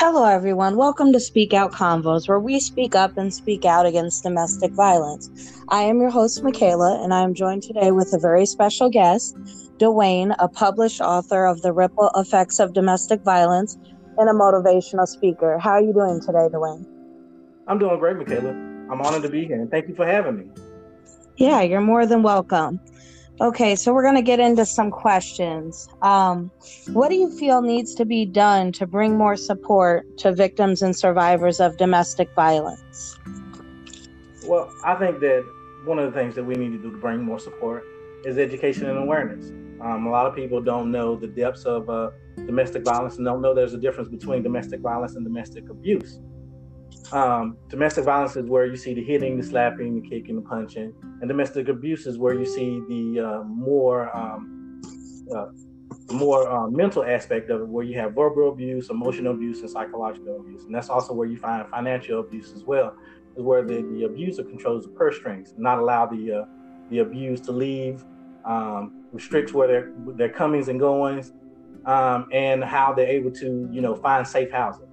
Hello, everyone. Welcome to Speak Out Convos, where we speak up and speak out against domestic violence. I am your host, Michaela, and I am joined today with a very special guest, Dwayne, a published author of The Ripple Effects of Domestic Violence and a motivational speaker. How are you doing today, Dwayne? I'm doing great, Michaela. I'm honored to be here, and thank you for having me. Yeah, you're more than welcome. Okay, so we're going to get into some questions. Um, what do you feel needs to be done to bring more support to victims and survivors of domestic violence? Well, I think that one of the things that we need to do to bring more support is education and awareness. Um, a lot of people don't know the depths of uh, domestic violence and don't know there's a difference between domestic violence and domestic abuse. Um, domestic violence is where you see the hitting, the slapping, the kicking, the punching, and domestic abuse is where you see the uh, more um, uh, more uh, mental aspect of it, where you have verbal abuse, emotional abuse, and psychological abuse, and that's also where you find financial abuse as well, is where the, the abuser controls the purse strings, not allow the uh, the abused to leave, um, restricts where their their comings and goings, um, and how they're able to you know find safe housing.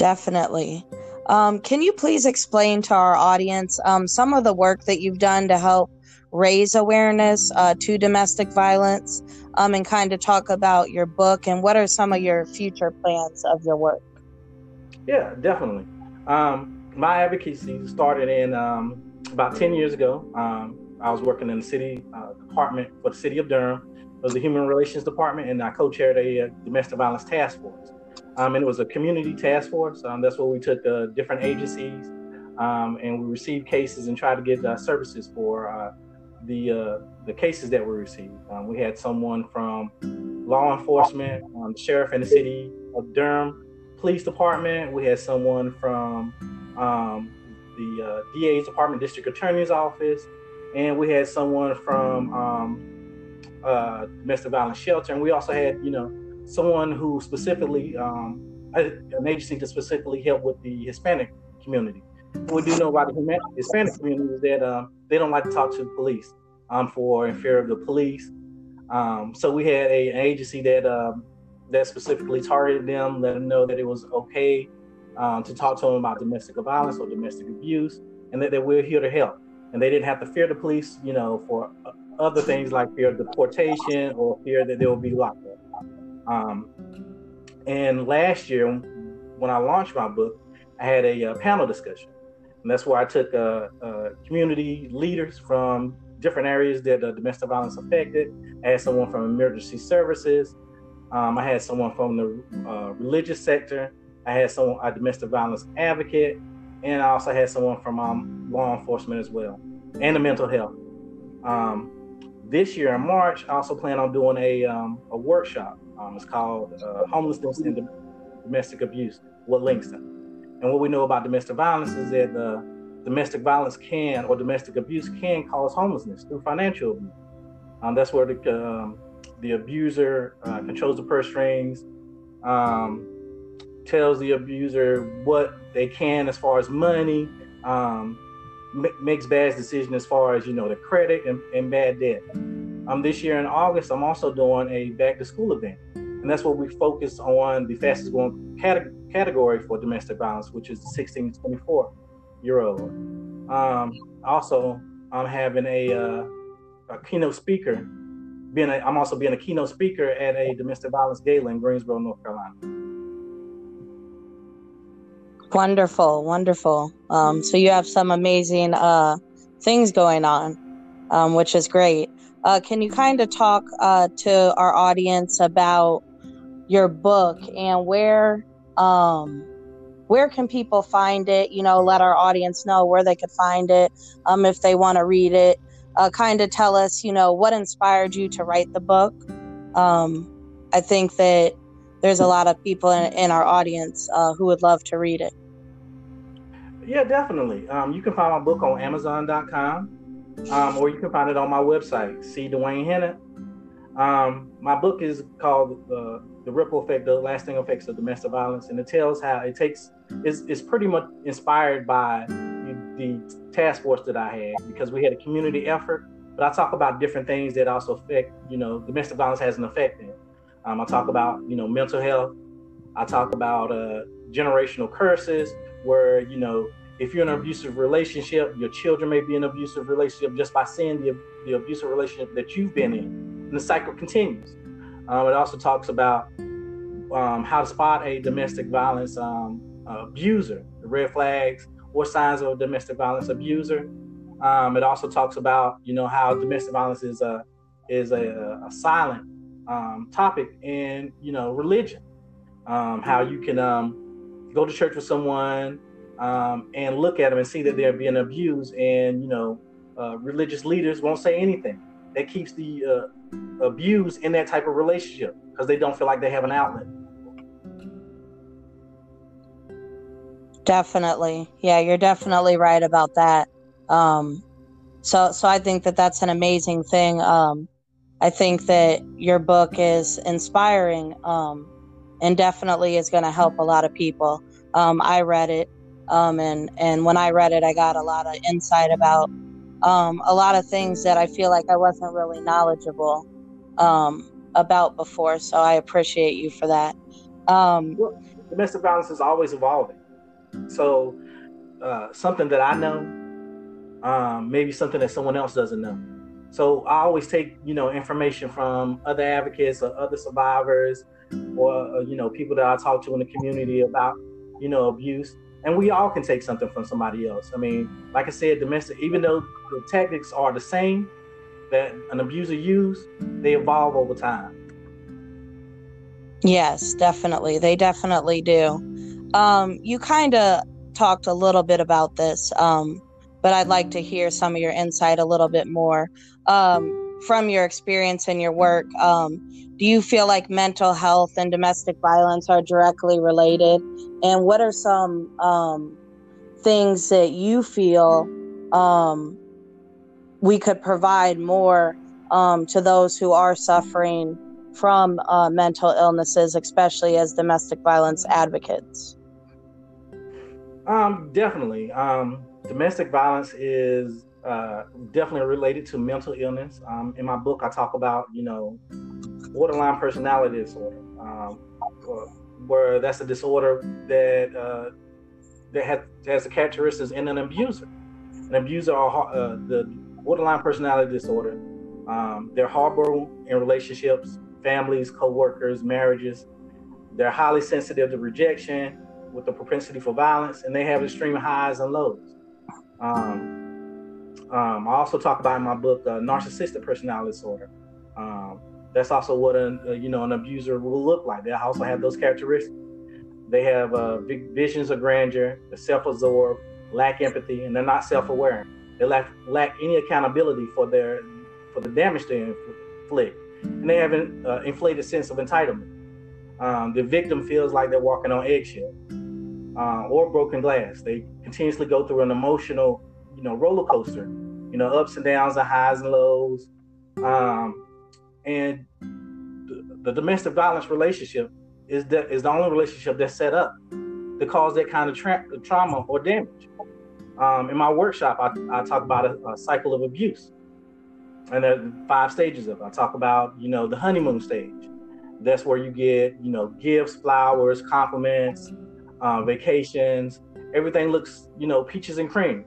Definitely. Um, can you please explain to our audience um, some of the work that you've done to help raise awareness uh, to domestic violence um, and kind of talk about your book and what are some of your future plans of your work? Yeah, definitely. Um, my advocacy started in um, about 10 years ago. Um, I was working in the city uh, department for the city of Durham. It was the human relations department, and I co chaired a uh, domestic violence task force. Um, and it was a community task force. Um, that's where we took uh, different agencies um, and we received cases and tried to get uh, services for uh, the uh, the cases that we received. Um, we had someone from law enforcement, um, the sheriff in the city of Durham Police Department. We had someone from um, the uh, DA's Department, District Attorney's Office, and we had someone from uh, domestic violence shelter. And we also had, you know, someone who specifically, um, an agency to specifically help with the Hispanic community. What we do know about the Hispanic community is that uh, they don't like to talk to the police um, for in fear of the police. Um, so we had a, an agency that um, that specifically targeted them, let them know that it was okay um, to talk to them about domestic violence or domestic abuse, and that, that we're here to help. And they didn't have to fear the police, you know, for other things like fear of deportation or fear that they will be locked up. Um, and last year, when I launched my book, I had a, uh, panel discussion. And that's where I took uh, uh, community leaders from different areas that uh, domestic violence affected. I had someone from emergency services. Um, I had someone from the uh, religious sector. I had someone, a domestic violence advocate. And I also had someone from um, law enforcement as well, and the mental health. Um, this year in March, I also plan on doing a, um, a workshop um, it's called uh, Homelessness and Domestic Abuse, what links them. And what we know about domestic violence is that the domestic violence can or domestic abuse can cause homelessness through financial abuse. Um, that's where the, um, the abuser uh, controls the purse strings, um, tells the abuser what they can as far as money, um, m- makes bad decisions as far as you know the credit and, and bad debt. Um, this year in August, I'm also doing a back to school event. And that's what we focus on the fastest growing cate- category for domestic violence, which is the 16 to 24 year old. Um, also, I'm having a, uh, a keynote speaker. Being a, I'm also being a keynote speaker at a domestic violence gala in Greensboro, North Carolina. Wonderful, wonderful. Um, so you have some amazing uh, things going on, um, which is great. Uh, can you kind of talk uh, to our audience about your book and where um, where can people find it? You know, let our audience know where they could find it um, if they want to read it. Uh, kind of tell us, you know, what inspired you to write the book. Um, I think that there's a lot of people in, in our audience uh, who would love to read it. Yeah, definitely. Um, you can find my book on Amazon.com um, or you can find it on my website, C. Dwayne Hennett. Um, my book is called uh, "The Ripple Effect: The Lasting Effects of Domestic Violence," and it tells how it takes. It's, is pretty much inspired by the task force that I had because we had a community effort. But I talk about different things that also affect. You know, domestic violence has an effect in. Um, I talk about you know mental health, I talk about uh, generational curses, where you know if you're in an abusive relationship, your children may be in an abusive relationship just by seeing the, the abusive relationship that you've been in. And the cycle continues. Um, it also talks about um, how to spot a domestic violence um, abuser, the red flags or signs of a domestic violence abuser. Um, it also talks about, you know, how domestic violence is a is a, a silent um, topic in, you know, religion. Um, how you can go to church with someone, um, and look at them and see that they're being abused, and you know, uh, religious leaders won't say anything. That keeps the uh, abuse in that type of relationship because they don't feel like they have an outlet. Definitely, yeah, you're definitely right about that. Um, so, so I think that that's an amazing thing. Um, I think that your book is inspiring um, and definitely is going to help a lot of people. Um, I read it um, and and when I read it, I got a lot of insight about um, a lot of things that I feel like I wasn't really knowledgeable um, about before. So I appreciate you for that. Um, well, domestic violence is always evolving. So uh, something that I know, um, maybe something that someone else doesn't know. So I always take you know information from other advocates or other survivors, or uh, you know people that I talk to in the community about you know abuse and we all can take something from somebody else. I mean, like I said, domestic, even though the tactics are the same that an abuser used, they evolve over time. Yes, definitely. They definitely do. Um, you kind of talked a little bit about this, um, but I'd like to hear some of your insight a little bit more. Um, from your experience and your work, um, do you feel like mental health and domestic violence are directly related? And what are some um, things that you feel um, we could provide more um, to those who are suffering from uh, mental illnesses, especially as domestic violence advocates? Um, definitely. Um, domestic violence is uh, definitely related to mental illness. Um, in my book, I talk about, you know, borderline personality disorder, um, where that's a disorder that uh, that has, has the characteristics in an abuser. An abuser are uh, the borderline personality disorder. Um, they're horrible in relationships, families, co-workers, marriages. They're highly sensitive to rejection, with the propensity for violence, and they have extreme highs and lows. Um, um, I also talk about in my book uh, narcissistic personality disorder. Um, that's also what an uh, you know an abuser will look like. They also have those characteristics. They have uh, big visions of grandeur, they're self-absorbed, lack empathy, and they're not self-aware. They lack lack any accountability for their for the damage they inflict, and they have an uh, inflated sense of entitlement. Um, the victim feels like they're walking on eggshells uh, or broken glass. They continuously go through an emotional, you know, roller coaster. You know, ups and downs, and highs and lows. Um, and the, the domestic violence relationship is the only relationship that's set up to cause that kind of tra- trauma or damage. Um, in my workshop, I, I talk about a, a, cycle of abuse, and there are five stages of it. I talk about you know the honeymoon stage. That's where you get you know gifts, flowers, compliments, uh, vacations. Everything looks you know peaches and creams.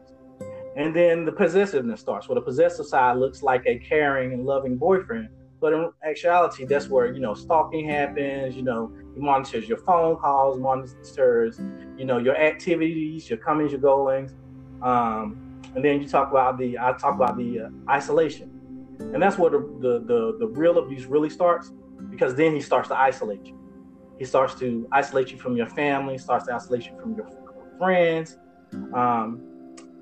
And then the possessiveness starts, where the possessive side looks like a caring and loving boyfriend but in actuality, that's where you know stalking happens. You know, he monitors your phone calls, monitors you know your activities, your comings, your goings, um, and then you talk about the I talk about the uh, isolation, and that's where the, the the the real abuse really starts because then he starts to isolate you. He starts to isolate you from your family, starts to isolate you from your friends. Um,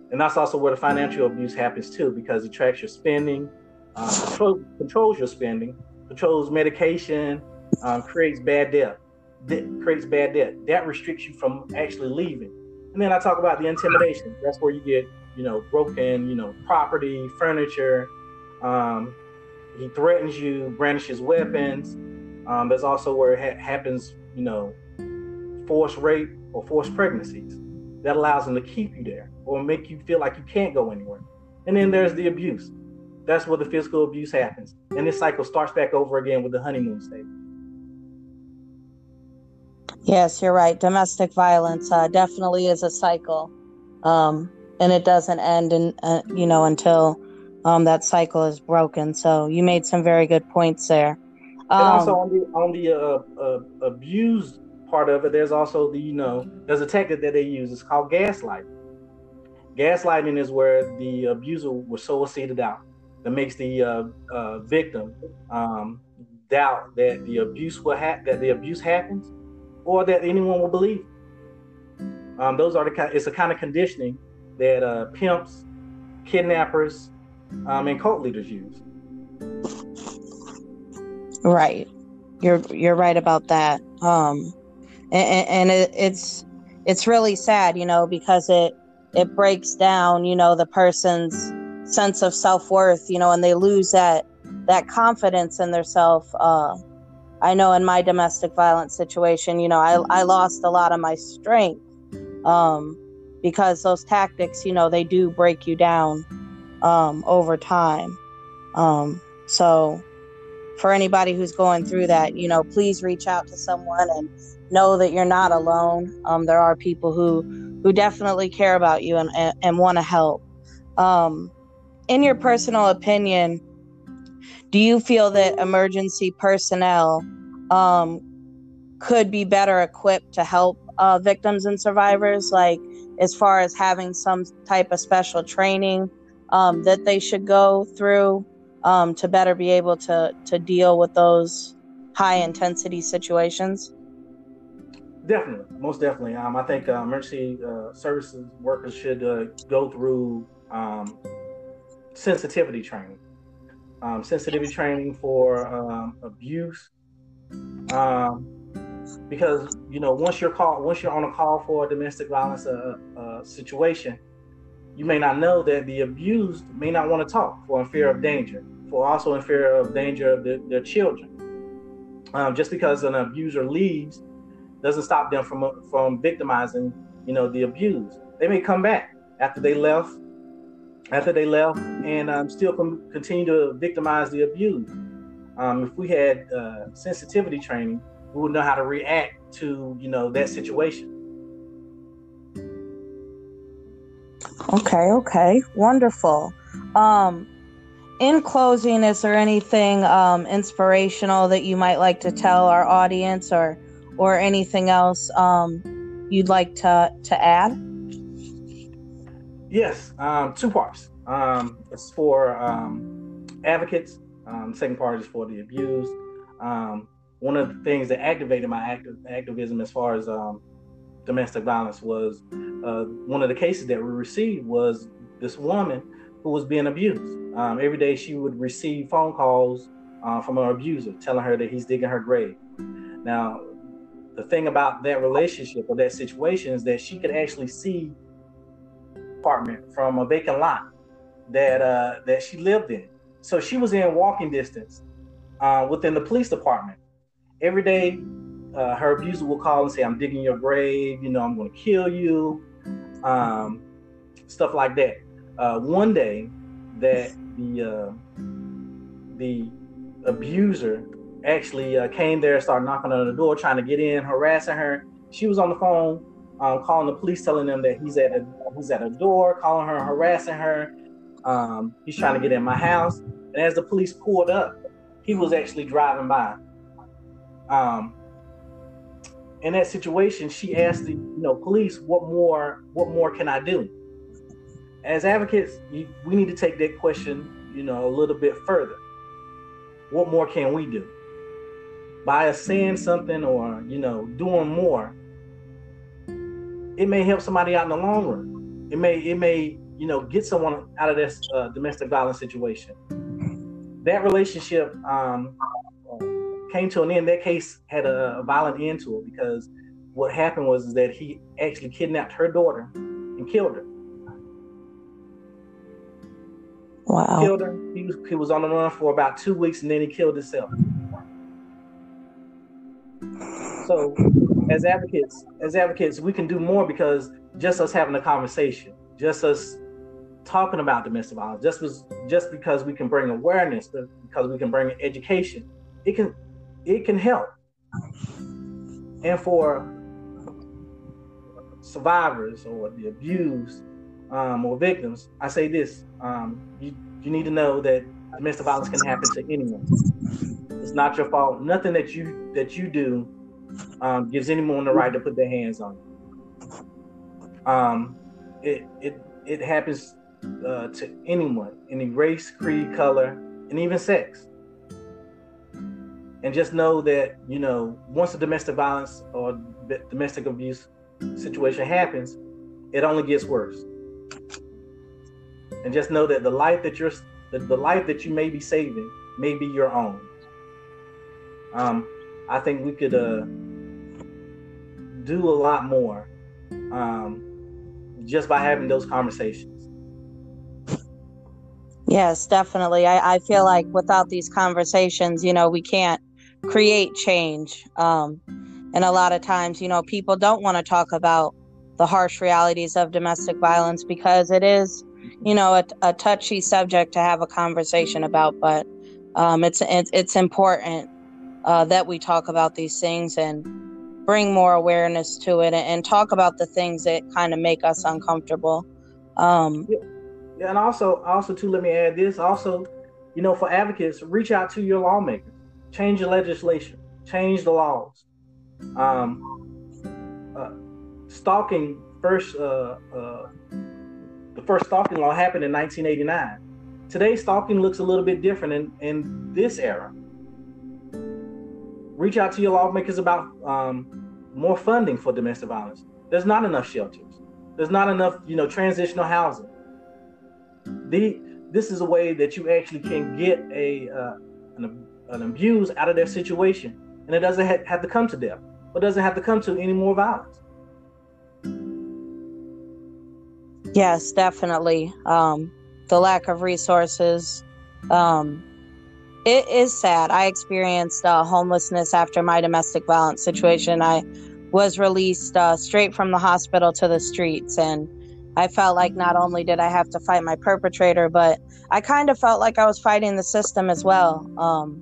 and that's also where the financial abuse happens too, because it tracks your spending, control, controls your spending, controls medication, um, creates bad debt, de- creates bad debt. That restricts you from actually leaving. And then I talk about the intimidation. That's where you get, you know, broken, you know, property, furniture. Um, he threatens you, brandishes weapons. Um, there's also where it ha- happens, you know, forced rape or forced pregnancies. That allows them to keep you there or make you feel like you can't go anywhere. And then there's the abuse that's where the physical abuse happens. And this cycle starts back over again with the honeymoon stage. Yes, you're right. Domestic violence uh, definitely is a cycle, um, and it doesn't end, in, uh, you know, until um, that cycle is broken. So you made some very good points there. Um, and also on the on the uh, uh, abused part of it, there's also the you know there's a technique that they use. It's called gaslighting. Gaslighting is where the abuser will sow a seed of doubt that makes the uh, uh, victim um, doubt that the abuse will ha- that the abuse happens, or that anyone will believe. Um, those are the kind. It's a kind of conditioning that uh, pimps, kidnappers, um, and cult leaders use. Right, you're you're right about that. Um, and, and it, it's it's really sad, you know, because it it breaks down, you know, the person's sense of self worth, you know, and they lose that that confidence in their self. Uh, I know in my domestic violence situation, you know, I I lost a lot of my strength um, because those tactics, you know, they do break you down um, over time. Um, so for anybody who's going through that, you know, please reach out to someone and know that you're not alone. Um, there are people who who definitely care about you and and, and want to help. Um, in your personal opinion, do you feel that emergency personnel um, could be better equipped to help uh, victims and survivors, like as far as having some type of special training um, that they should go through? um, to better be able to to deal with those high intensity situations? Definitely, most definitely. Um, I think uh, emergency uh, services workers should uh, go through um, sensitivity training, um, sensitivity training for um, abuse, um, because you know once you're called, once you're on a call for a domestic violence uh, uh, situation, you may not know that the abused may not want to talk for in fear of danger, for also in fear of danger of the, their children. Um, just because an abuser leaves doesn't stop them from from victimizing, you know, the abused. They may come back after they left, after they left, and um, still com- continue to victimize the abused. Um, if we had uh, sensitivity training, we would know how to react to, you know, that situation. Okay, okay, wonderful. Um, in closing, is there anything um, inspirational that you might like to tell our audience, or or anything else um, you'd like to to add? Yes, um, two parts. Um, it's for um, advocates. Um, second part is for the abused. Um, one of the things that activated my activism as far as um, domestic violence was uh, one of the cases that we received was this woman who was being abused. Um, every day she would receive phone calls uh, from her abuser telling her that he's digging her grave. Now, the thing about that relationship or that situation is that she could actually see apartment from a vacant lot that uh, that she lived in. So she was in walking distance uh, within the police department. Every day uh, her abuser will call and say, "I'm digging your grave. You know, I'm going to kill you." Um, stuff like that. Uh, one day, that the uh, the abuser actually uh, came there, started knocking on the door, trying to get in, harassing her. She was on the phone, um, calling the police, telling them that he's at a, he's at a door, calling her, harassing her. Um, he's trying to get in my house. And as the police pulled up, he was actually driving by. Um, in that situation, she asked the you know police, "What more? What more can I do?" As advocates, you, we need to take that question, you know, a little bit further. What more can we do? By saying something or you know doing more, it may help somebody out in the long run. It may it may you know get someone out of this uh, domestic violence situation. That relationship um, came to an end. That case had a, a violent end to it because what happened was that he actually kidnapped her daughter and killed her. Wow. Killed her. He was he was on the run for about two weeks and then he killed himself. So as advocates, as advocates, we can do more because just us having a conversation, just us talking about domestic violence, just was just because we can bring awareness, because we can bring education, it can it can help. and for survivors or the abused um, or victims, I say this: um, you you need to know that domestic violence can happen to anyone. It's not your fault. Nothing that you that you do um, gives anyone the right to put their hands on you. Um, it it it happens uh, to anyone, any race, creed, color, and even sex. And just know that you know once a domestic violence or domestic abuse situation happens, it only gets worse. And just know that the life that you're the, the life that you may be saving may be your own. Um, I think we could uh, do a lot more um, just by having those conversations. Yes, definitely. I, I feel like without these conversations, you know, we can't create change. Um, and a lot of times, you know, people don't want to talk about the harsh realities of domestic violence because it is, you know, a, a touchy subject to have a conversation about. But um, it's, it's important uh, that we talk about these things and bring more awareness to it and, talk about the things that kind of make us uncomfortable. Um, yeah. and also, also too, let me add this. Also, you know, for advocates, reach out to your lawmakers, change the legislation, change the laws. Um, uh, stalking first, uh, uh, the first stalking law happened in 1989. Today, stalking looks a little bit different in, in this era reach out to your lawmakers about um, more funding for domestic violence. There's not enough shelters. There's not enough, you know, transitional housing. The this is a way that you actually can get a uh, an, an abuse out of their situation, and it doesn't ha- have to come to death, or doesn't have to come to any more violence. Yes, definitely. Um, the lack of resources, um, it is sad. I experienced uh, homelessness after my domestic violence situation. I was released uh, straight from the hospital to the streets, and I felt like not only did I have to fight my perpetrator, but I kind of felt like I was fighting the system as well. Um,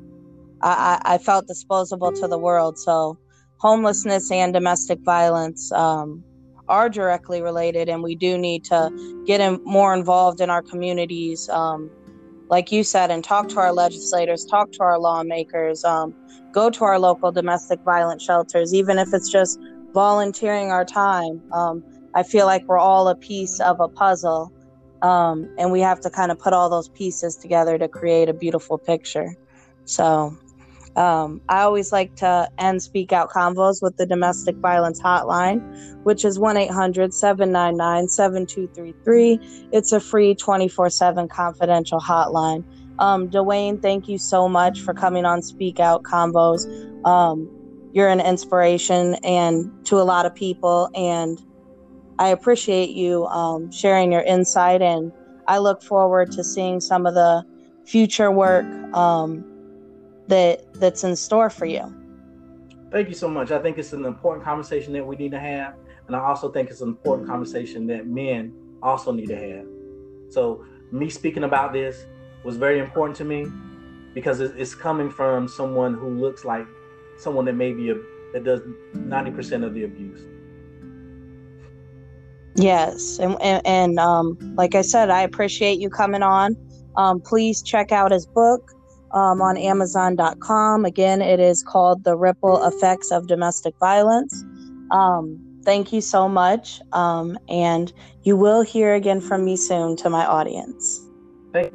I, I, felt disposable to the world. So, homelessness and domestic violence um, are directly related, and we do need to get in, more involved in our communities. Um, like you said, and talk to our legislators, talk to our lawmakers, um, go to our local domestic violence shelters, even if it's just volunteering our time. Um, I feel like we're all a piece of a puzzle, um, and we have to kind of put all those pieces together to create a beautiful picture. So, um, I always like to end Speak Out Convos with the Domestic Violence Hotline, which is 1 800 799 7233. It's a free 24 7 confidential hotline. Um, Dwayne, thank you so much for coming on Speak Out Convos. Um, you're an inspiration and to a lot of people, and I appreciate you um, sharing your insight. And I look forward to seeing some of the future work um, that that's in store for you. Thank you so much. I think it's an important conversation that we need to have, and I also think it's an important conversation that men also need to have. So, me speaking about this was very important to me because it's coming from someone who looks like someone that maybe that does ninety percent of the abuse. Yes, and and, and um, like I said, I appreciate you coming on. Um, please check out his book um, on Amazon.com. Again, it is called The Ripple Effects of Domestic Violence. Um, thank you so much. Um, and you will hear again from me soon to my audience. Thank